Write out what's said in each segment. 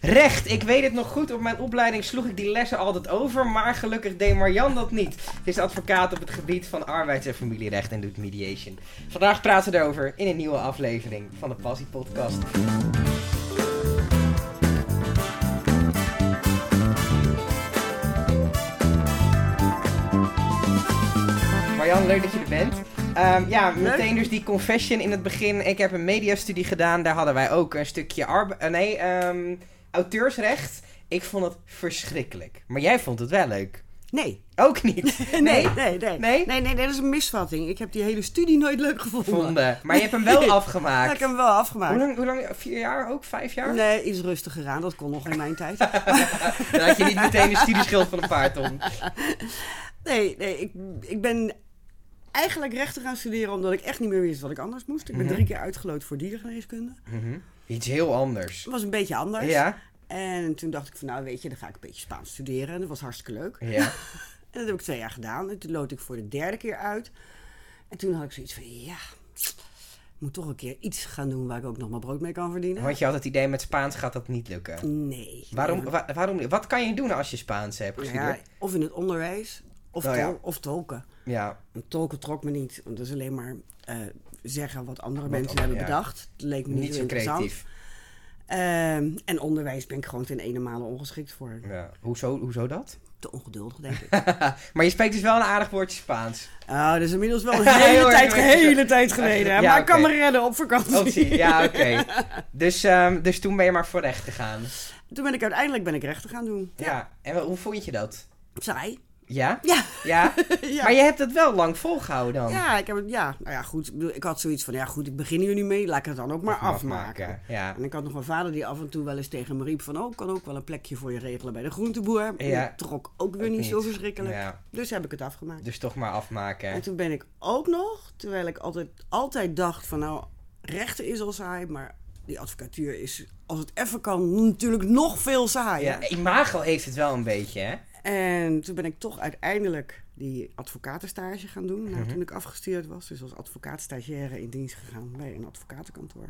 Recht, ik weet het nog goed. Op mijn opleiding sloeg ik die lessen altijd over, maar gelukkig deed Marjan dat niet. Ze is advocaat op het gebied van arbeids- en familierecht en doet mediation. Vandaag praten we erover in een nieuwe aflevering van de Passie Podcast. Marjan, leuk dat je er bent. Ehm, ja, meteen dus die confession in het begin. Ik heb een mediastudie gedaan. Daar hadden wij ook een stukje arbe- eh, nee, ehm, auteursrecht. Ik vond het verschrikkelijk. Maar jij vond het wel leuk. Nee. Ook niet. Nee, nee, nee. Nee? Nee, nee, nee, dat is een misvatting. Ik heb die hele studie nooit leuk gevonden. Vonden. Maar je hebt hem wel Ja, afgemaakt. ik heb hem wel afgemaakt. Hoe lang, hoe lang? Vier jaar ook? Vijf jaar? Nee, iets rustiger aan. Dat kon nog in mijn tijd. Dan had je niet meteen een studieschild van een paar ton. Nee, nee ik, ik ben eigenlijk rechten gaan studeren omdat ik echt niet meer wist wat ik anders moest. Ik ben Mhm. drie keer uitgeloot voor diergeneeskunde. Mhm. Iets heel anders. Dat was een beetje anders. Ja? En toen dacht ik van nou weet je, dan ga ik een beetje Spaans studeren. En dat was hartstikke leuk. Ja. En dat heb ik twee jaar gedaan. En toen lood ik voor de derde keer uit. En toen had ik zoiets van ja, ik moet toch een keer iets gaan doen waar ik ook nog maar brood mee kan verdienen. Want je had het idee met Spaans gaat dat niet lukken. Nee. Waarom, wa- waarom, wat kan je doen als je Spaans hebt Nou gestudeerd? ja, of in het onderwijs, of, Oh ja. of tolken. Ja. En tolken trok me niet, want dat is alleen maar eh, zeggen wat andere Wat mensen hebben ja. bedacht. Het leek me niet, Niet zo interessant. creatief. Ehm, en onderwijs ben ik gewoon ten ene male ongeschikt voor. Ja. Hoezo, hoezo dat? Te ongeduldig, denk ik. maar je spreekt dus wel een aardig woordje Spaans. Ah, dat is inmiddels wel een hele erg tijd, hele tijd geleden. Ja, maar ik kan me redden op vakantie. Oh, zie. Ja, oké. Dus, ehm, dus toen ben je maar voor recht gegaan. Toen ben ik uiteindelijk ben ik rechten gaan doen. Ja. En hoe vond je dat? Saai. Ja? Ja. Ja? ja. Maar je hebt het wel lang volgehouden dan. Ja, ik heb het, ja, nou ja, goed. Ik, had zoiets van, ja goed, ik begin hier nu mee, laat ik het dan ook maar afmaken. Ja. En ik had nog een vader die af en toe wel eens tegen me riep van... oh, ik kan ook wel een plekje voor je regelen bij de groenteboer. En Ja. dat trok ook weer Ook niet, zo verschrikkelijk. Ja. Dus heb ik het afgemaakt. Dus toch maar afmaken. En toen ben ik ook nog, terwijl ik altijd, altijd dacht van... nou, rechten is al saai, maar die advocatuur is, als het even kan, natuurlijk nog veel saaier. Ja, imago heeft het wel een beetje, hè? En toen ben ik toch uiteindelijk die advocatenstage gaan doen. Nou, Mhm. Toen ik afgestudeerd was. Dus als advocaatstagiaire in dienst gegaan bij een advocatenkantoor.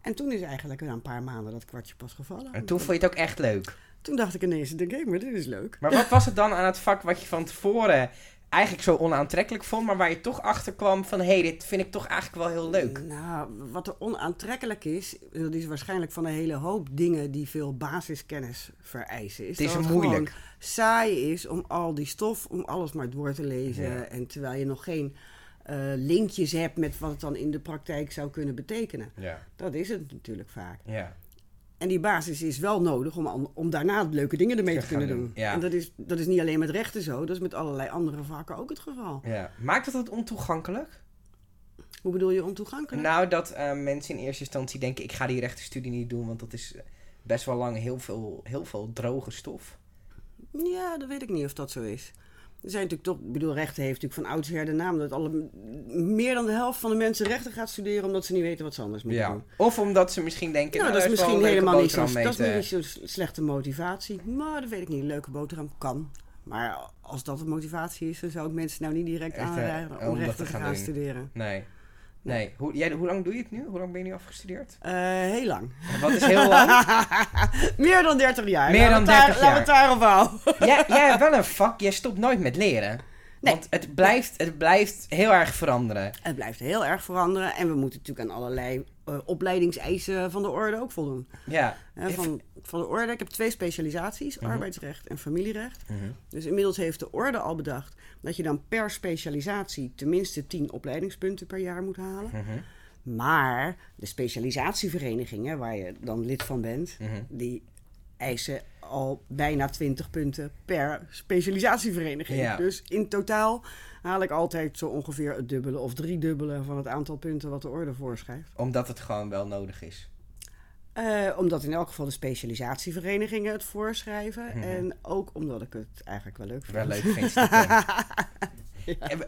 En toen is eigenlijk na een paar maanden dat kwartje pas gevallen. En toen vond je het ook echt leuk. Toen dacht ik ineens, denk ik, maar dit is leuk. Maar wat was het dan aan het vak wat je van tevoren eigenlijk zo onaantrekkelijk vond, maar waar je toch achter kwam van hé, hey, dit vind ik toch eigenlijk wel heel leuk? Nou, wat er onaantrekkelijk is, dat is waarschijnlijk van een hele hoop dingen die veel basiskennis vereisen. Is Het is dat moeilijk. saai is om al die stof, om alles maar door te lezen. Ja. En terwijl je nog geen eh, linkjes hebt met wat het dan in de praktijk zou kunnen betekenen. Ja. Dat is het natuurlijk vaak. Ja. En die basis is wel nodig om, om daarna leuke dingen ermee Te te kunnen doen. ja. En dat is, dat is niet alleen met rechten zo, dat is met allerlei andere vakken ook het geval. ja. Maakt het dat ontoegankelijk? Hoe bedoel je ontoegankelijk? Nou, dat eh, mensen in eerste instantie denken, ik ga die rechtenstudie niet doen, want dat is eh, best wel lang heel veel, heel veel droge stof. Ja, dat weet ik niet of dat zo is. Er zijn natuurlijk toch, ik bedoel, rechten heeft natuurlijk van oudsher de naam dat alle, meer dan de helft van de mensen rechten gaat studeren omdat ze niet weten wat ze anders moeten Ja. doen. Of omdat ze misschien denken, Nou, nou, dat is misschien helemaal niet zo, dat is niet zo slechte motivatie. Maar dat weet ik niet. Een leuke boterham kan. Maar als dat de motivatie is, dan zou ik mensen nou niet direct Echt, aanraden om rechten te gaan gaan studeren. Nee. Nee. Hoe, jij, hoe lang doe je het nu? Hoe lang ben je nu afgestudeerd? Eh, heel lang. Wat is heel lang? Meer dan 30 jaar. Meer dan we het 30 daar- Laten we het daarop houden. jij, jij hebt wel een vak, jij stopt nooit met leren. Nee. Want het blijft, het blijft heel erg veranderen. Het blijft heel erg veranderen. En we moeten natuurlijk aan allerlei eh, opleidingseisen van de orde ook voldoen. Ja. Van, van de orde, ik heb twee specialisaties, arbeidsrecht en familierecht. Dus inmiddels heeft de orde al bedacht dat je dan per specialisatie tenminste 10 opleidingspunten per jaar moet halen. Maar de specialisatieverenigingen, waar je dan lid van bent, die eisen al bijna 20 punten per specialisatievereniging. Ja. Dus in totaal haal ik altijd zo ongeveer het dubbele of driedubbele van het aantal punten wat de orde voorschrijft. Omdat het gewoon wel nodig is. Eh, omdat in elk geval de specialisatieverenigingen het voorschrijven. Mhm. En ook omdat ik het eigenlijk wel leuk vind. Wel leuk vind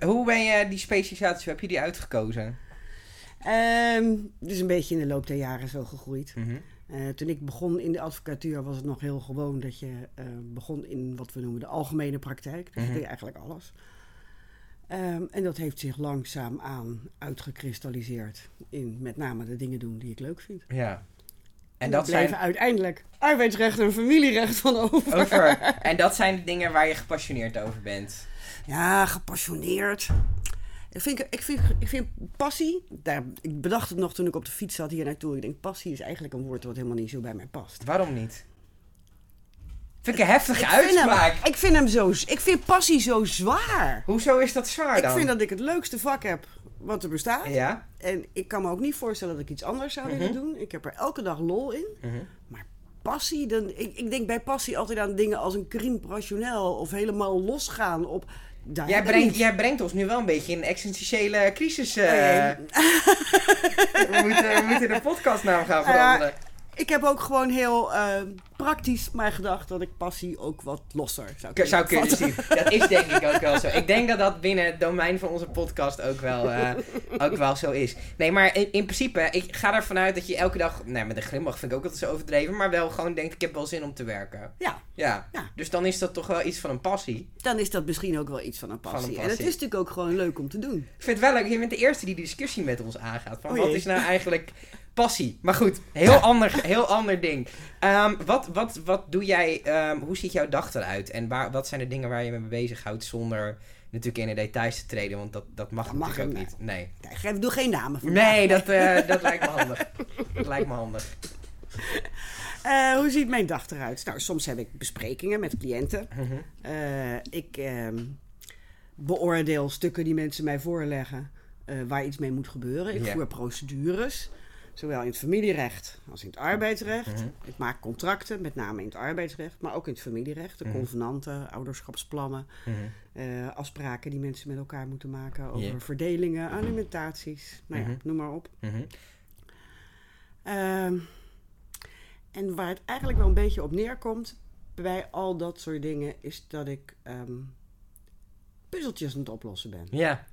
Hoe ben je die specialisatie, heb je die uitgekozen? Is een beetje in de loop der jaren zo gegroeid. Mhm. Eh, toen ik begon in de advocatuur was het nog heel gewoon dat je eh, begon in wat we noemen de algemene praktijk. Dus Mhm. je deed eigenlijk alles. Ehm, en dat heeft zich langzaamaan uitgekristalliseerd in met name de dingen doen die ik leuk vind. Ja. En dat zijn... uiteindelijk arbeidsrecht en familierecht van over. over. En dat zijn de dingen waar je gepassioneerd over bent. Ja, gepassioneerd. Ik vind, ik vind, ik vind passie, daar, ik bedacht het nog toen ik op de fiets zat hier naartoe. Ik denk, passie is eigenlijk een woord wat helemaal niet zo bij mij past. Waarom niet? Vind ik een heftige ik uitspraak. Vind ik vind hem zo, ik vind passie zo zwaar. Hoezo is dat zwaar dan? Ik vind dat ik het leukste vak heb wat er bestaat. Ja. En ik kan me ook niet voorstellen dat ik iets anders zou willen mhm. doen. Ik heb er elke dag lol in. Mhm. Maar passie, dan, ik, ik denk bij passie altijd aan dingen als een crime rationeel of helemaal losgaan op Jij brengt, jij brengt ons nu wel een beetje in een existentiële crisis. Uh, we, moeten, we moeten de podcastnaam gaan veranderen ik heb ook gewoon heel uh, praktisch maar gedacht dat ik passie ook wat losser zou kunnen Zou kunnen zien. Dat is denk ik ook wel zo. Ik denk dat dat binnen het domein van onze podcast ook wel, uh, ook wel zo is. Nee, maar in, in, principe, ik ga ervan uit dat je elke dag... Nee, met een glimlach vind ik ook altijd zo overdreven. Maar wel gewoon denkt, ik heb wel zin om te werken. Ja. ja. ja. Dus dan is dat toch wel iets van een passie. Dan is dat misschien ook wel iets van een passie. Van een passie. En het is natuurlijk ook gewoon leuk om te doen. Ik vind het wel leuk. Je bent de eerste die die discussie met ons aangaat. Van wat is nou eigenlijk passie. Maar goed, heel ander, heel ander ding. Ehm, wat, wat, wat doe jij, um, hoe ziet jouw dag eruit? En waar, wat zijn de dingen waar je mee bezighoudt zonder natuurlijk in de details te treden? Want dat, dat mag, dat natuurlijk ook niet. Nee. nee. Doe geen namen. Nee, dat, uh, dat lijkt me handig. Dat lijkt me handig. Uh, hoe ziet mijn dag eruit? Nou, soms heb ik besprekingen met cliënten. Uh ik ehm, beoordeel stukken die mensen mij voorleggen waar iets mee moet gebeuren. Ik voer procedures. Zowel in het familierecht als in het arbeidsrecht. Mhm. Ik maak contracten, met name in het arbeidsrecht, maar ook in het familierecht. De mhm. convenanten, ouderschapsplannen, mhm. eh, afspraken die mensen met elkaar moeten maken over verdelingen, alimentaties, nou ja, noem maar op. Ehm, en waar het eigenlijk wel een beetje op neerkomt bij al dat soort dingen, is dat ik ehm, puzzeltjes aan het oplossen ben. Ja.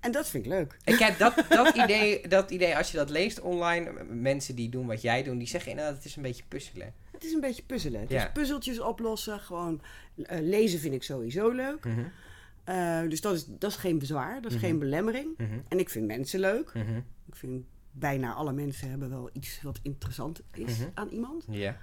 En dat vind ik leuk. Ik heb dat, dat, idee, dat idee, als je dat leest online, mensen die doen wat jij doet, die zeggen inderdaad, het is een beetje puzzelen. Het is een beetje puzzelen. Het is puzzeltjes oplossen. Gewoon uh, lezen vind ik sowieso leuk. Mhm. Eh, dus dat is, dat is geen bezwaar, dat is geen mhm. belemmering. Mhm. En ik vind mensen leuk. Ik vind bijna alle mensen hebben wel iets wat interessant is aan iemand. Ja.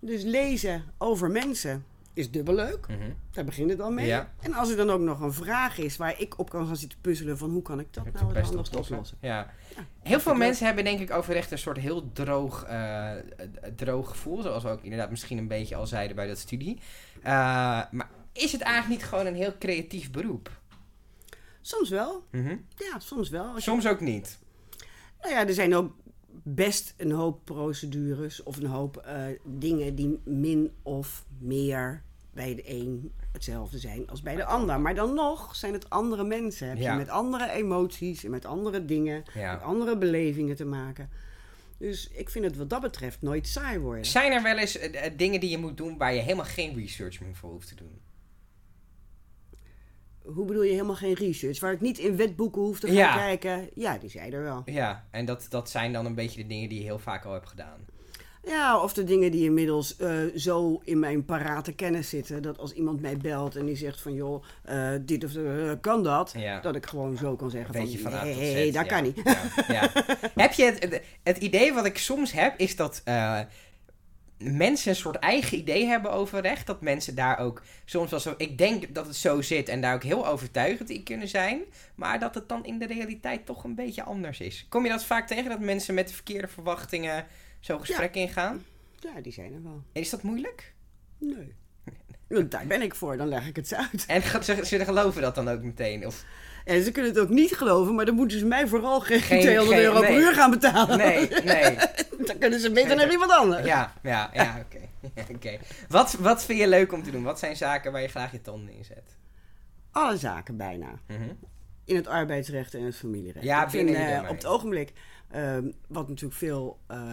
Dus lezen over mensen is dubbel leuk. Mm Daar begint het al mee. En als er dan ook nog een vraag is waar ik op kan gaan zitten puzzelen van hoe kan ik dat nou het anders oplossen. Ja. heel veel mensen hebben denk ik over echt een soort heel droog, uh, droog gevoel. Zoals we ook inderdaad misschien een beetje al zeiden bij dat studie. Uh, maar is het eigenlijk niet gewoon een heel creatief beroep? Soms wel. Mhm. Ja, soms wel. soms ook niet. Nou ja, er zijn ook best een hoop procedures of een hoop uh, dingen die min of meer bij de een hetzelfde zijn als bij de ander. Maar dan nog zijn het andere mensen. Heb je met andere emoties en met andere dingen, met andere belevingen te maken. Dus ik vind het wat dat betreft nooit saai worden. Zijn er wel eens uh, dingen die je moet doen waar je helemaal geen research meer voor hoeft te doen? Hoe bedoel je helemaal geen research? Waar ik niet in wetboeken hoef te gaan kijken. Ja, die zijn er wel. Ja, en dat, dat zijn dan een beetje de dingen die je heel vaak al hebt gedaan. Ja, of de dingen die inmiddels uh, zo in mijn parate kennis zitten. Dat als iemand mij belt en die zegt van joh, uh, dit of uh, kan dat. Dat ik gewoon zo kan zeggen van, van nee, hey, dat kan niet. Heb je het, het idee wat ik soms heb, is dat mensen een soort eigen idee hebben over recht. Dat mensen daar ook soms wel zo. Ik denk dat het zo zit en daar ook heel overtuigend in kunnen zijn. Maar dat het dan in de realiteit toch een beetje anders is. Kom je dat vaak tegen dat mensen met de verkeerde verwachtingen zo'n gesprek ingaan? Ja, die zijn er wel. En is dat moeilijk? Nee. Daar ben ik voor, dan leg ik het ze uit. En ze, ze geloven dat dan ook meteen? Of... En ze kunnen het ook niet geloven, maar dan moeten ze mij vooral geen, geen 200 euro per uur gaan betalen. Nee, nee. dan kunnen ze beter naar iemand anders. Ja, ja, ja, oké. Okay. Wat, wat vind je leuk om te doen? Wat zijn zaken waar je graag je tanden in zet? Alle zaken bijna. Mhm. In het arbeidsrecht en het familierecht. Ja, ik vind, uh, op het ogenblik, uh, wat natuurlijk veel uh,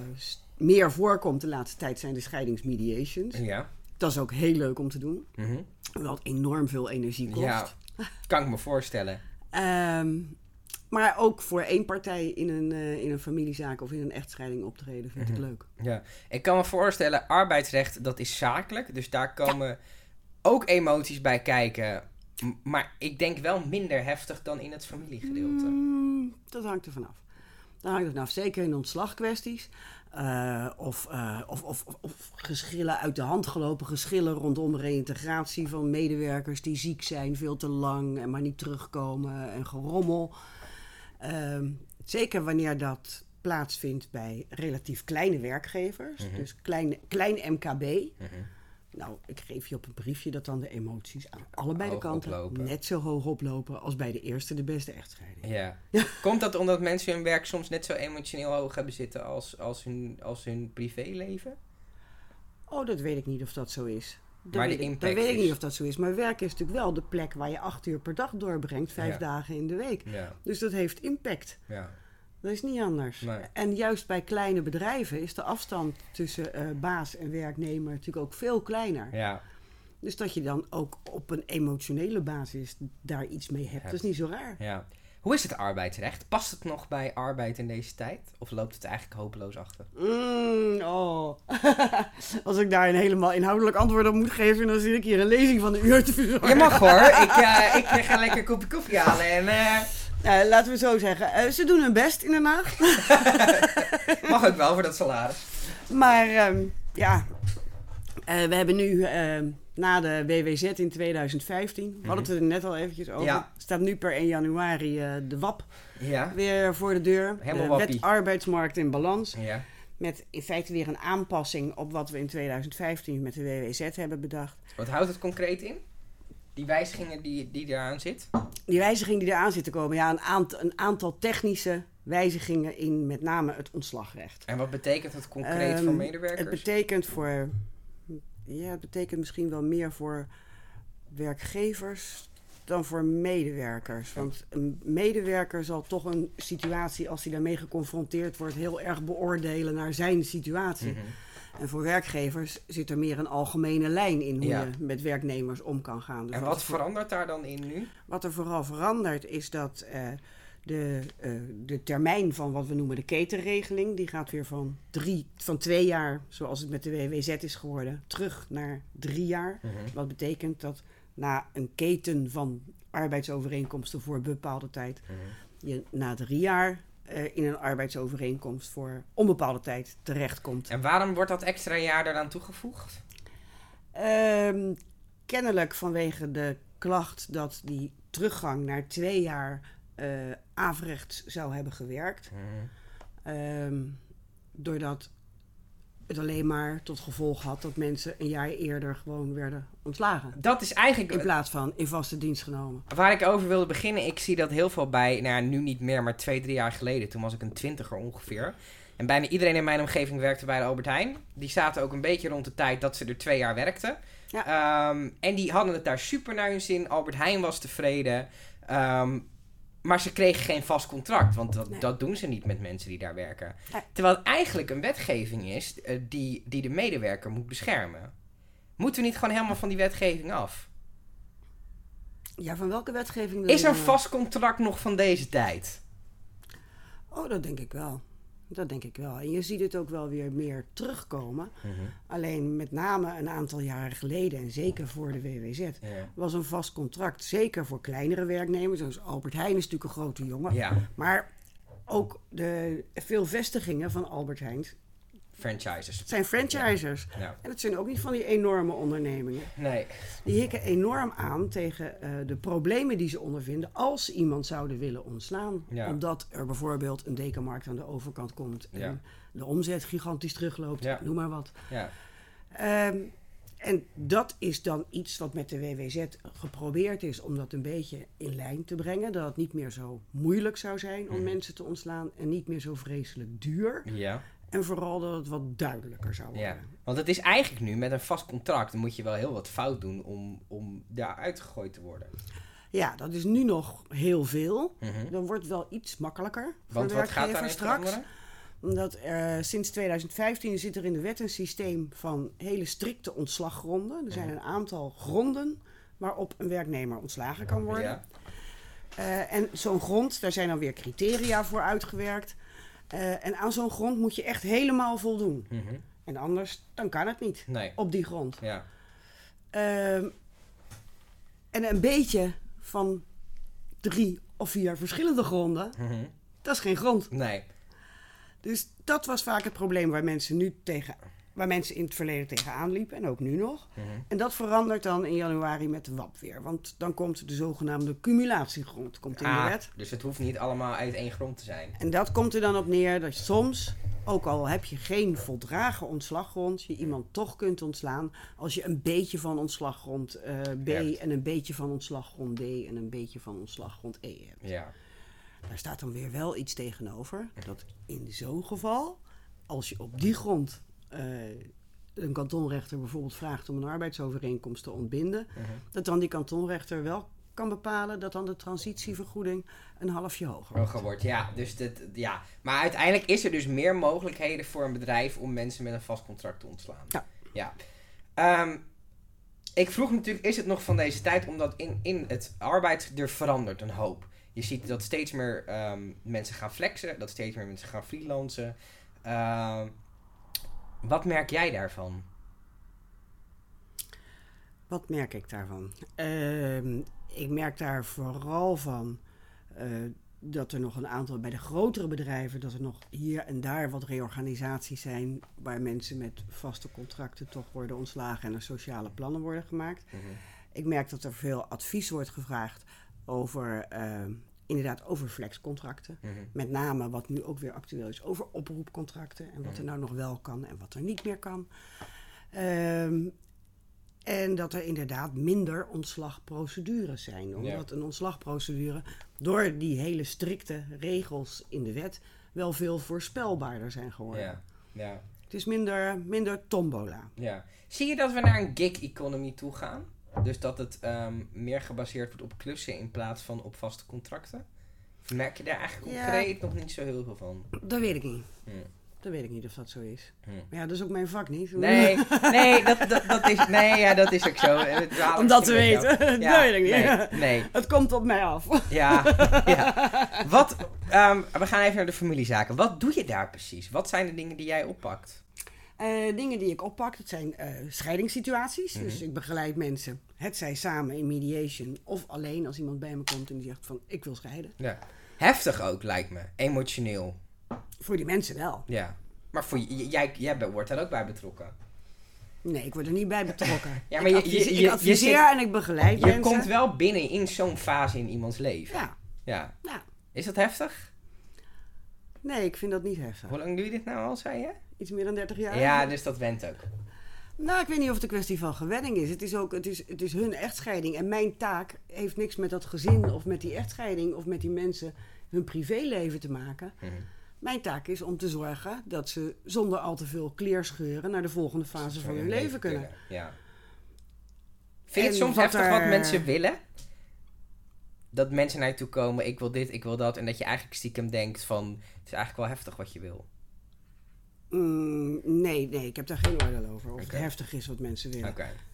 meer voorkomt de laatste tijd, zijn de scheidingsmediations. Ja. Dat is ook heel leuk om te doen. Mm -hmm. Wat enorm veel energie kost. Ja, kan ik me voorstellen. Um, maar ook voor één partij in een, uh, in een familiezaak of in een echtscheiding optreden vind ik mhm. leuk. Ja, ik kan me voorstellen, arbeidsrecht dat is zakelijk. Dus daar komen ook emoties bij kijken. Maar ik denk wel minder heftig dan in het familiegedeelte. Mm, dat hangt er vanaf. Dan hangt het vanaf, zeker in ontslagkwesties. Uh, of, uh, of, of, of, geschillen uit de hand gelopen, geschillen rondom reïntegratie van medewerkers die ziek zijn, veel te lang en maar niet terugkomen en gerommel. Uh, zeker wanneer dat plaatsvindt bij relatief kleine werkgevers, -hmm. dus klein, klein MKB. -hmm. Nou, ik geef je op een briefje dat dan de emoties aan allebei de kanten oplopen. net zo hoog oplopen als bij de eerste de beste echtscheiding. Ja. Komt dat omdat mensen hun werk soms net zo emotioneel hoog hebben zitten als, als, hun, als hun privéleven? Oh, dat weet ik niet of dat zo is. Dat Maar de weet ik, impact dat weet ik niet of dat zo is. Maar werk is natuurlijk wel de plek waar je acht uur per dag doorbrengt, vijf Ja. dagen in de week. Ja, Dus dat heeft impact. ja. Dat is niet anders. Nee. En juist bij kleine bedrijven is de afstand tussen eh, baas en werknemer natuurlijk ook veel kleiner. ja. Dus dat je dan ook op een emotionele basis daar iets mee hebt, dat is niet zo raar. ja. Hoe is het arbeidsrecht? Past het nog bij arbeid in deze tijd? Of loopt het eigenlijk hopeloos achter? Mm, oh. Als ik daar een helemaal inhoudelijk antwoord op moet geven, dan zit ik hier een lezing van een uur te verzorgen. Je mag hoor. Ik, eh, ik ga lekker een kopje koffie halen. En eh, Eh, laten we zo zeggen, eh, ze doen hun best in Den Haag. mag ook wel voor dat salaris. Maar ehm, ja, Eh, we hebben nu ehm, na de WWZ in 2015, we hadden het er net al eventjes over, Ja. staat nu per 1 januari de WAP Ja. weer voor de deur. Helemaal de wet arbeidsmarkt in balans. Ja. Met in feite weer een aanpassing op wat we in 2015 met de WWZ hebben bedacht. Wat houdt het concreet in? Die wijzigingen die, die eraan zit? Die wijziging die eraan zit te komen, ja, een, aant- een aantal technische wijzigingen in met name het ontslagrecht. En wat betekent het concreet Ehm, voor medewerkers? Het betekent voor, ja, het betekent misschien wel meer voor werkgevers dan voor medewerkers. Want een medewerker zal toch een situatie, als hij daarmee geconfronteerd wordt, heel erg beoordelen naar zijn situatie. Mhm. En voor werkgevers zit er meer een algemene lijn in hoe Ja. je met werknemers om kan gaan. Dus En wat er verandert daar dan in nu? wat er vooral verandert is dat eh, de, eh, de termijn van wat we noemen de ketenregeling, die gaat weer van, drie, van twee jaar, zoals het met de WWZ is geworden, terug naar drie jaar. Mhm. Wat betekent dat na een keten van arbeidsovereenkomsten voor bepaalde tijd, Mhm. je na drie jaar eh, in een arbeidsovereenkomst voor onbepaalde tijd terechtkomt. En waarom wordt dat extra jaar eraan toegevoegd? Ehm, kennelijk vanwege de klacht dat die teruggang naar twee jaar eh averechts zou hebben gewerkt. Mhm. Ehm, doordat het alleen maar tot gevolg had dat mensen een jaar eerder gewoon werden ontslagen. Dat is eigenlijk In plaats van in vaste dienst genomen. Waar ik over wilde beginnen, ik zie dat heel veel bij, nou ja, nu niet meer, maar twee, drie jaar geleden. Toen was ik een twintiger ongeveer. En bijna iedereen in mijn omgeving werkte bij de Albert Heijn. Die zaten ook een beetje rond de tijd dat ze er twee jaar werkten. Ehm, en die hadden het daar super naar hun zin. Albert Heijn was tevreden. Ehm, maar ze kregen geen vast contract, want dat, Nee. dat doen ze niet met mensen die daar werken. Nee. Terwijl het eigenlijk een wetgeving is eh, die, die de medewerker moet beschermen. Moeten we niet gewoon helemaal van die wetgeving af? Ja, van welke wetgeving Is je een vast contract nog van deze tijd? Oh, dat denk ik wel. Dat denk ik wel. En je ziet het ook wel weer meer terugkomen. Alleen met name een aantal jaren geleden, en zeker voor de WWZ, Ja. was een vast contract. Zeker voor kleinere werknemers. Zoals Albert Heijn is natuurlijk een grote jongen. ja, Maar ook de, veel vestigingen van Albert Heijn franchises. zijn franchisers. Ja. En het zijn ook niet van die enorme ondernemingen. Nee. Die hikken enorm aan tegen eh, de problemen die ze ondervinden als ze iemand zouden willen ontslaan. Ja. Omdat er bijvoorbeeld een dekenmarkt aan de overkant komt en Ja. de omzet gigantisch terugloopt, noem maar wat. Ja. Ehm, en dat is dan iets wat met de WWZ geprobeerd is om dat een beetje in lijn te brengen. Dat het niet meer zo moeilijk zou zijn om Mhm. mensen te ontslaan en niet meer zo vreselijk duur. Ja. En vooral dat het wat duidelijker zou worden. ja. Want het is eigenlijk nu met een vast contract, dan moet je wel heel wat fout doen om, om daar uitgegooid te worden. Ja, dat is nu nog heel veel. Mhm. Dan wordt het wel iets makkelijker voor Want wat gaat daarin straks. veranderen? Omdat er sinds 2015 zit er in de wet een systeem van hele strikte ontslaggronden. Er zijn een aantal gronden waarop een werknemer ontslagen kan worden. Ja. Eh, en zo'n grond, daar zijn dan weer criteria voor uitgewerkt. Eh, en aan zo'n grond moet je echt helemaal voldoen. Mhm. En anders, dan kan het niet Nee. op die grond. Ja. Ehm, en een beetje van drie of vier verschillende gronden, Mhm. dat is geen grond. Nee. Dus dat was vaak het probleem waar mensen nu tegen waar mensen in het verleden tegenaan liepen en ook nu nog. Mhm. En dat verandert dan in januari met de WAP weer. Want dan komt de zogenaamde cumulatiegrond komt in Ah, de wet. dus het hoeft niet allemaal uit één grond te zijn. En dat komt er dan op neer dat je soms, ook al heb je geen voldragen ontslaggrond, je iemand toch kunt ontslaan als je een beetje van ontslaggrond eh, B Hebt. en een beetje van ontslaggrond D en een beetje van ontslaggrond E hebt. Ja. Daar staat dan weer wel iets tegenover. Dat in zo'n geval, als je op die grond een kantonrechter bijvoorbeeld vraagt om een arbeidsovereenkomst te ontbinden, Mhm. dat dan die kantonrechter wel kan bepalen dat dan de transitievergoeding een halfje hoger wordt. Hoger wordt, ja. Dus dit, ja. Maar uiteindelijk is er dus meer mogelijkheden voor een bedrijf om mensen met een vast contract te ontslaan. Ja. ja. Ehm, ik vroeg natuurlijk, is het nog van deze tijd? Omdat in, in het arbeid, er verandert een hoop. Je ziet dat steeds meer ehm, mensen gaan flexen, dat steeds meer mensen gaan freelancen. Ehm, wat merk jij daarvan? Wat merk ik daarvan? Ehm, ik merk daar vooral van eh, dat er nog een aantal bij de grotere bedrijven, dat er nog hier en daar wat reorganisaties zijn waar mensen met vaste contracten toch worden ontslagen en er sociale plannen worden gemaakt. Ik merk dat er veel advies wordt gevraagd over, ehm, inderdaad, over flexcontracten. Mhm. Met name wat nu ook weer actueel is over oproepcontracten en wat er nou nog wel kan en wat er niet meer kan. Ehm, en dat er inderdaad minder ontslagprocedures zijn. Omdat een ontslagprocedure door die hele strikte regels in de wet wel veel voorspelbaarder zijn geworden. Ja. Ja. Het is minder, minder tombola. Ja. Zie je dat we naar een gig economy toe gaan? Dus dat het ehm, meer gebaseerd wordt op klussen in plaats van op vaste contracten? Of merk je daar eigenlijk Ja. concreet nog niet zo heel veel van? Dat weet ik niet. Hm. Dat weet ik niet of dat zo is. Hm. Maar ja, dat is ook mijn vak niet. Nee, nee, dat, dat, dat is, nee, ja, dat is ook zo. Om dat te weten. Ja, dat weet ik niet. Nee, nee. Het komt op mij af. Ja, ja. Wat, ehm, we gaan even naar de familiezaken. Wat doe je daar precies? Wat zijn de dingen die jij oppakt? Eh, dingen die ik oppak, dat zijn eh, scheidingssituaties. Mhm. Dus ik begeleid mensen, het zij samen in mediation of alleen als iemand bij me komt en die zegt van ik wil scheiden. Ja. Heftig ook, lijkt me. Emotioneel. Voor die mensen wel. Ja. Maar voor, jij, jij wordt daar ook bij betrokken. Nee, ik word er niet bij betrokken. Ja, maar ik je- adviseer, je- je- je adviseer zit- en ik begeleid Je mensen. komt wel binnen in zo'n fase in iemands leven. Ja, Ja. nou, Is dat heftig? nee, ik vind dat niet heftig. Hoe lang doe je dit nou al, zei je? Iets meer dan 30 jaar. Ja, dus dat went ook. Nou, ik weet niet of het een kwestie van gewenning is. Het is ook, het is, het is hun echtscheiding. En mijn taak heeft niks met dat gezin of met die echtscheiding of met die mensen hun privéleven te maken. Mhm. Mijn taak is om te zorgen dat ze zonder al te veel kleerscheuren naar de volgende fase van hun leven kunnen. Ja. Vind je het soms wat heftig wat mensen willen? Dat mensen naar je toe komen, ik wil dit, ik wil dat. En dat je eigenlijk stiekem denkt van, het is eigenlijk wel heftig wat je wil. Mm, nee, nee, ik heb daar geen oordeel over. Of het heftig is wat mensen willen.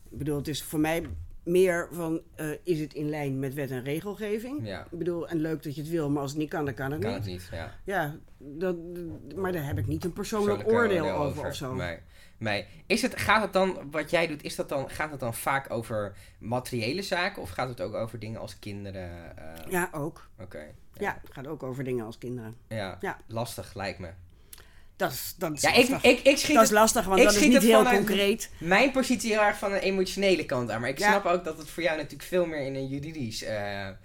Ik bedoel, het is voor mij meer van, eh, is het in lijn met wet en regelgeving? ja. Ik bedoel, en leuk dat je het wil, maar als het niet kan, dan kan het Kan niet. het niet, ja. Ja, dat, maar daar heb ik niet een persoonlijk oordeel over, of zo. Nee. nee. Is het, gaat het dan, wat jij doet, is dat dan, gaat het dan vaak over materiële zaken? Of gaat het ook over dingen als kinderen? eh, Ja, ook. Oké. Ja. het gaat ook over dingen als kinderen. Ja. Ja. lastig lijkt me. Dat is, dat is Ja, ik, lastig. ik, ik schiet dat is lastig, want ik dat is niet heel concreet. mijn positie heel erg van een emotionele kant aan. Maar ik Ja. snap ook dat het voor jou natuurlijk veel meer in een juridisch... juridisch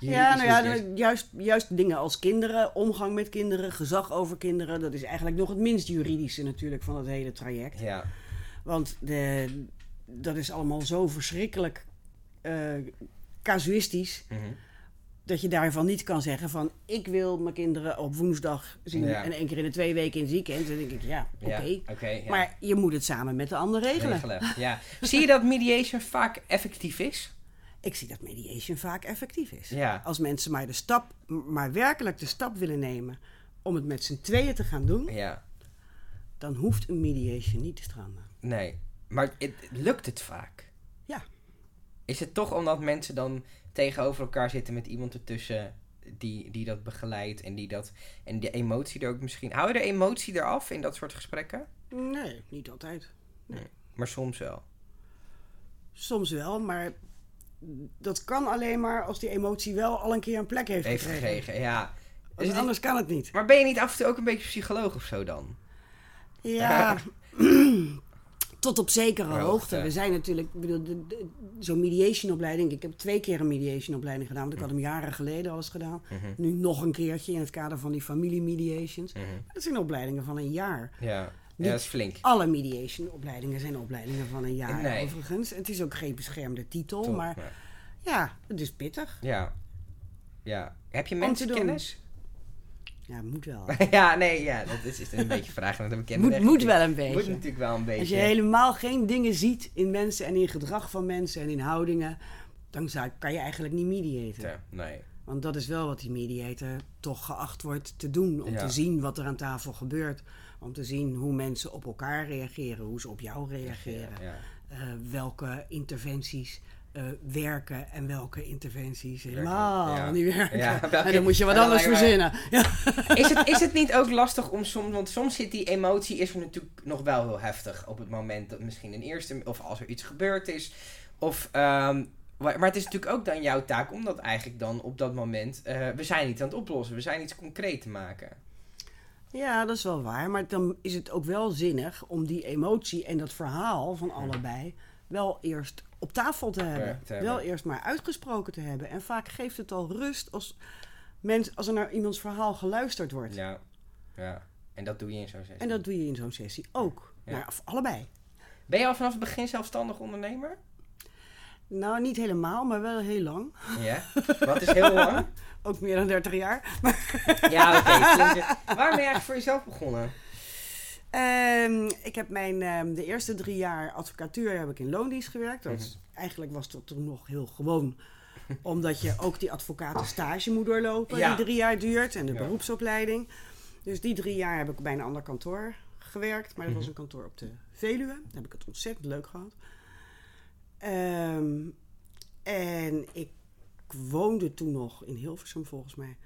Ja, nou ja, de- juist, juist dingen als kinderen, omgang met kinderen, gezag over kinderen. Dat is eigenlijk nog het minst juridische natuurlijk van het hele traject. Ja, Want de, dat is allemaal zo verschrikkelijk eh, casuïstisch. mhm. Dat je daarvan niet kan zeggen van... ik wil mijn kinderen op woensdag zien Ja. en één keer in de twee weken in weekend. Dan denk ik, ja, oké. ja, oké. ja. Maar je moet het samen met de ander regelen. Regelen, Ja. Zie je dat mediation vaak effectief is? Ik zie dat mediation vaak effectief is. Ja. Als mensen maar, de stap, maar werkelijk de stap willen nemen om het met z'n tweeën te gaan doen... Ja, dan hoeft een mediation niet te stranden. nee. Maar het, lukt het vaak? Ja. Is het toch omdat mensen dan tegenover elkaar zitten met iemand ertussen die, die dat begeleidt en die dat en de emotie er ook misschien. Hou je de emotie eraf in dat soort gesprekken? Nee, niet altijd. Maar soms wel. Soms wel, maar dat kan alleen maar als die emotie wel al een keer een plek heeft, Heeft gekregen. gekregen, ja. Want anders kan het niet. Maar ben je niet af en toe ook een beetje psycholoog of zo dan? Ja, tot op zekere Hoogte. We zijn natuurlijk, ik bedoel, zo'n mediationopleiding. Ik heb twee keer een mediationopleiding gedaan, want ik had hem jaren geleden al eens gedaan. Mhm. Nu nog een keertje in het kader van die familiemediations. Mhm. Dat zijn opleidingen van een jaar. Ja. Niet- ja, dat is flink. Alle mediation-opleidingen zijn opleidingen van een jaar Nee. overigens. Het is ook geen beschermde titel, Top, maar ja, het is pittig. Ja. Ja. Heb je mensenkennis? Ja, moet wel. ja, nee, ja, dat is, is een beetje vragen naar de bekende Moet, moet wel een beetje. Moet natuurlijk wel een beetje. Als je helemaal geen dingen ziet in mensen en in gedrag van mensen en in houdingen, dan zou, kan je eigenlijk niet mediaten. Ja, Nee. Want dat is wel wat die mediator toch geacht wordt te doen. Om Ja. te zien wat er aan tafel gebeurt. Om te zien hoe mensen op elkaar reageren, hoe ze op jou reageren. Ja. eh, welke interventies eh, werken en welke interventies helemaal ja. niet werken. Ja, en dan moet je wat anders verzinnen. Ja. Is, het, is het niet ook lastig om soms, want soms zit die emotie is er natuurlijk nog wel heel heftig op het moment dat misschien een eerste, of als er iets gebeurd is. Of, ehm, maar, maar het is natuurlijk ook dan jouw taak om dat eigenlijk dan op dat moment, eh, we zijn niet aan het oplossen, we zijn iets concreet te maken. Ja, dat is wel waar. Maar dan is het ook wel zinnig om die emotie en dat verhaal van allebei wel eerst op tafel te hebben. te hebben. Wel eerst maar uitgesproken te hebben. En vaak geeft het al rust als, mens, als er naar iemands verhaal geluisterd wordt. Ja, ja. En dat doe je in zo'n sessie. En dat doe je in zo'n sessie ook. Ja. Nou, of allebei. Ben je al vanaf het begin zelfstandig ondernemer? Nou, niet helemaal, maar wel heel lang. Ja. Wat is heel lang? Ook meer dan 30 jaar. Ja, oké. Waarom ben je eigenlijk voor jezelf begonnen? Ehm, ik heb mijn, ehm, de eerste drie jaar advocatuur heb ik in loondienst gewerkt. Dat is- Mhm. Eigenlijk was dat toen nog heel gewoon. Omdat je ook die advocatenstage moet doorlopen. Ja. Die drie jaar duurt. En de Ja. beroepsopleiding. Dus die drie jaar heb ik bij een ander kantoor gewerkt. Maar dat was Mhm. een kantoor op de Veluwe. Daar heb ik het ontzettend leuk gehad. Ehm, en ik woonde toen nog in Hilversum volgens mij.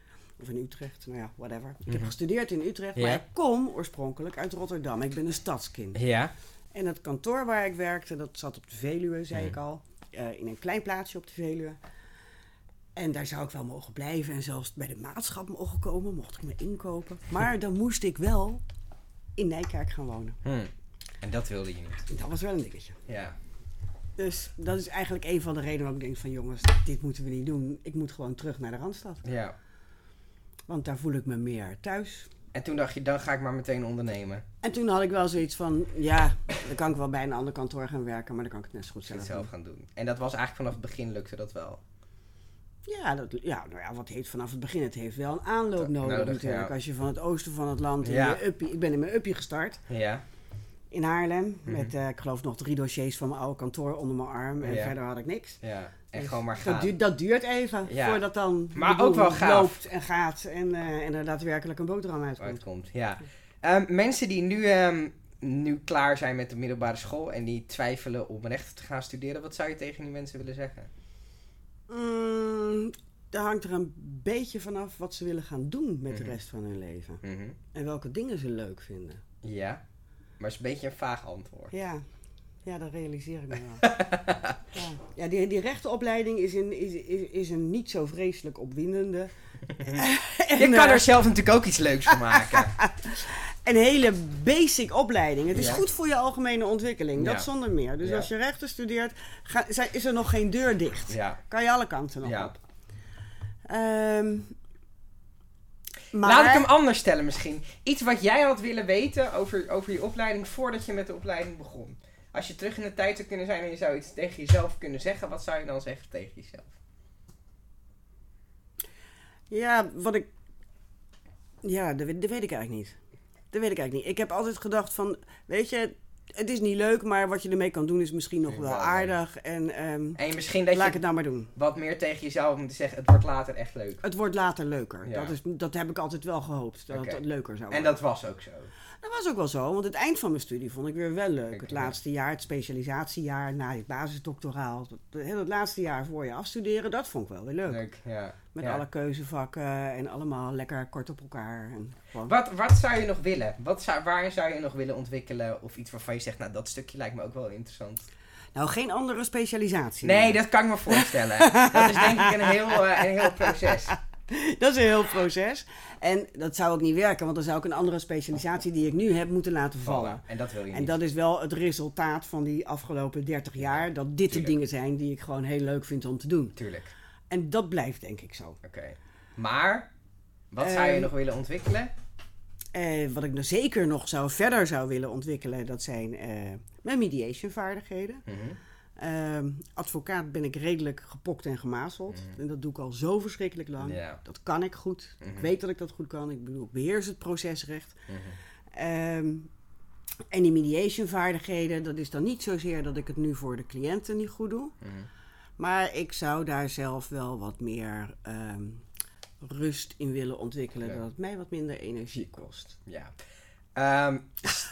Of in Utrecht, nou ja, whatever. Ik heb Mhm. gestudeerd in Utrecht, Ja. maar ik kom oorspronkelijk uit Rotterdam. Ik ben een stadskind. Ja. En het kantoor waar ik werkte, dat zat op de Veluwe, zei Mhm. ik al. eh, in een klein plaatsje op de Veluwe. En daar zou ik wel mogen blijven en zelfs bij de maatschap mogen komen, mocht ik me inkopen. Maar dan moest ik wel in Nijkerk gaan wonen. Hm. En dat wilde je niet. Dat was wel een dingetje. Ja. Dus dat is eigenlijk een van de redenen waarom ik denk van jongens, dit moeten we niet doen. Ik moet gewoon terug naar de Randstad. Ja. Want daar voel ik me meer thuis. En toen dacht je, dan ga ik maar meteen ondernemen. En toen had ik wel zoiets van, ja, dan kan ik wel bij een ander kantoor gaan werken, maar dan kan ik het net zo goed zelf zelf gaan doen. En dat was eigenlijk vanaf het begin lukte dat wel. Ja, dat, ja, nou ja, wat heet vanaf het begin? Het heeft wel een aanloop nodig, nodig, natuurlijk. ja. Als je van het oosten van het land in Ja. je uppie... Ik ben in mijn uppie gestart Ja. In Haarlem. Mhm. Met, eh, ik geloof, nog drie dossiers van mijn oude kantoor onder mijn arm. En Ja. verder had ik niks. Ja. En Dus gewoon maar Dat gaan. duurt, dat duurt even, Ja. voordat dan Maar ook wel gaaf. loopt en gaat. En, eh, en er daadwerkelijk een boterham uitkomt. uitkomt. Ja. Ehm, mensen die nu, ehm, nu klaar zijn met de middelbare school en die twijfelen om rechten te gaan studeren, wat zou je tegen die mensen willen zeggen? Mm, daar hangt er een beetje vanaf wat ze willen gaan doen met Mhm. de rest van hun leven. Mhm. En welke dingen ze leuk vinden. Ja. Maar het is een beetje een vaag antwoord. Ja, ja dat realiseer ik me wel. ja, ja die, die rechtenopleiding is een, is, is, is een niet zo vreselijk opwindende. Je en, kan eh, er zelf natuurlijk ook iets leuks van maken. een hele basic opleiding. Het is Ja. goed voor je algemene ontwikkeling, Ja. dat zonder meer. Dus Ja. als je rechten studeert, ga, is er nog geen deur dicht. Kan je alle kanten nog op. Ehm, maar, Laat ik hem anders stellen misschien. Iets wat jij had willen weten over, over je opleiding voordat je met de opleiding begon. Als je terug in de tijd zou kunnen zijn en je zou iets tegen jezelf kunnen zeggen, wat zou je dan zeggen tegen jezelf? Ja, wat ik. Ja, dat, weet- dat weet ik eigenlijk niet. Dat weet ik eigenlijk niet. Ik heb altijd gedacht van, weet je, het is niet leuk, maar wat je ermee kan doen is misschien nog Ja, wel aardig. En ehm, En misschien dat laat ik je het nou maar doen. wat meer tegen jezelf moet zeggen, het wordt later echt leuk. Het wordt later leuker. Ja. Dat, is, dat heb ik altijd wel gehoopt, dat het leuker zou En worden. dat was ook zo. Dat was ook wel zo, want het eind van mijn studie vond ik weer wel leuk. Kijk, Het laatste jaar, het specialisatiejaar, na het basisdoctoraal. Het, het laatste jaar voor je afstuderen, dat vond ik wel weer leuk. Leuk, ja. Met Ja. alle keuzevakken en allemaal lekker kort op elkaar. En. Wat, wat zou je nog willen? Wat zou, waar zou je nog willen ontwikkelen? Of iets waarvan je zegt, nou dat stukje lijkt me ook wel interessant. Nou, geen andere specialisatie. Nee, dat kan ik me voorstellen. dat is denk ik een heel, eh, een heel proces. dat is een heel proces. En dat zou ook niet werken, want dan zou ik een andere specialisatie die ik nu heb moeten laten vallen. En dat wil je En niet. dat is wel het resultaat van die afgelopen 30 jaar. Dat dit de dingen zijn die ik gewoon heel leuk vind om te doen. Tuurlijk. En dat blijft denk ik zo. Oké. Maar, wat zou je Ehm, nog willen ontwikkelen? Eh, wat ik nog zeker nog zou verder zou willen ontwikkelen, dat zijn eh, mijn mediation vaardigheden. Mhm. Ehm, advocaat ben ik redelijk gepokt en gemazeld. En dat doe ik al zo verschrikkelijk lang. Dat kan ik goed. Ik Mhm. weet dat ik dat goed kan. Ik bedoel, ik beheers het procesrecht. Mhm. Ehm, en die mediation vaardigheden, dat is dan niet zozeer dat ik het nu voor de cliënten niet goed doe. Mhm. Maar ik zou daar zelf wel wat meer ehm, rust in willen ontwikkelen. Ja. Dat het mij wat minder energie kost. Ja.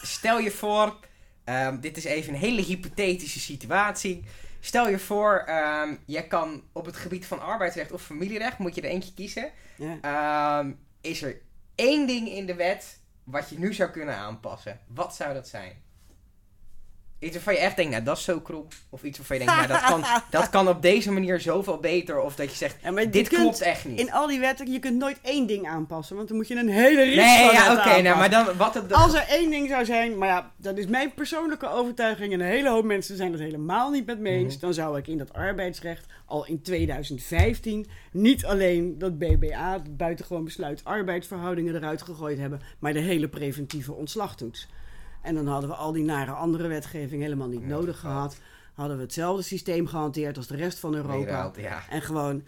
Stel je voor, ehm, dit is even een hele hypothetische situatie. Stel je voor, ehm je kan op het gebied van arbeidsrecht of familierecht, moet je er eentje kiezen. Ehm, is er één ding in de wet wat je nu zou kunnen aanpassen? Wat zou dat zijn? Iets waarvan je echt denkt, nou dat is zo krom. Of iets waarvan je denkt, nou dat kan, dat kan op deze manier zoveel beter. Of dat je zegt, Ja, maar je dit kunt klopt echt niet. In al die wetten, je kunt nooit één ding aanpassen, want dan moet je een hele rits Nee, van ja, oké, nou, maar dan wat het. Als er één ding zou zijn, maar ja, dat is mijn persoonlijke overtuiging en een hele hoop mensen zijn het helemaal niet met me eens, Mhm. dan zou ik in dat arbeidsrecht al in 2015 niet alleen dat BBA, het buitengewoon besluit arbeidsverhoudingen eruit gegooid hebben, maar de hele preventieve ontslagtoets. En dan hadden we al die nare andere wetgeving helemaal niet Ja, nodig gehad. Hadden we hetzelfde systeem gehanteerd als de rest van Europa. Ja. En gewoon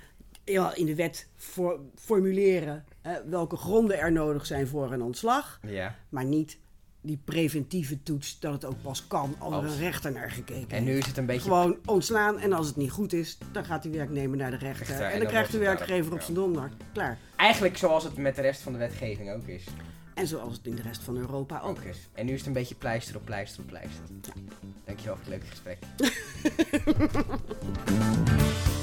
ja, in de wet for- formuleren eh, welke gronden er nodig zijn voor een ontslag. ja. Maar niet die preventieve toets dat het ook pas kan als er een rechter naar gekeken En nu is het een beetje. Gewoon ontslaan en als het niet goed is, dan gaat die werknemer naar de rechter. Rechter, en dan dan krijgt de werkgever op zijn donder. Klaar. Eigenlijk zoals het met de rest van de wetgeving ook is. En zoals het in de rest van Europa ook is. En nu is het een beetje pleister op pleister op pleister. Dankjewel voor het leuke gesprek.